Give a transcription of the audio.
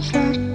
sunset.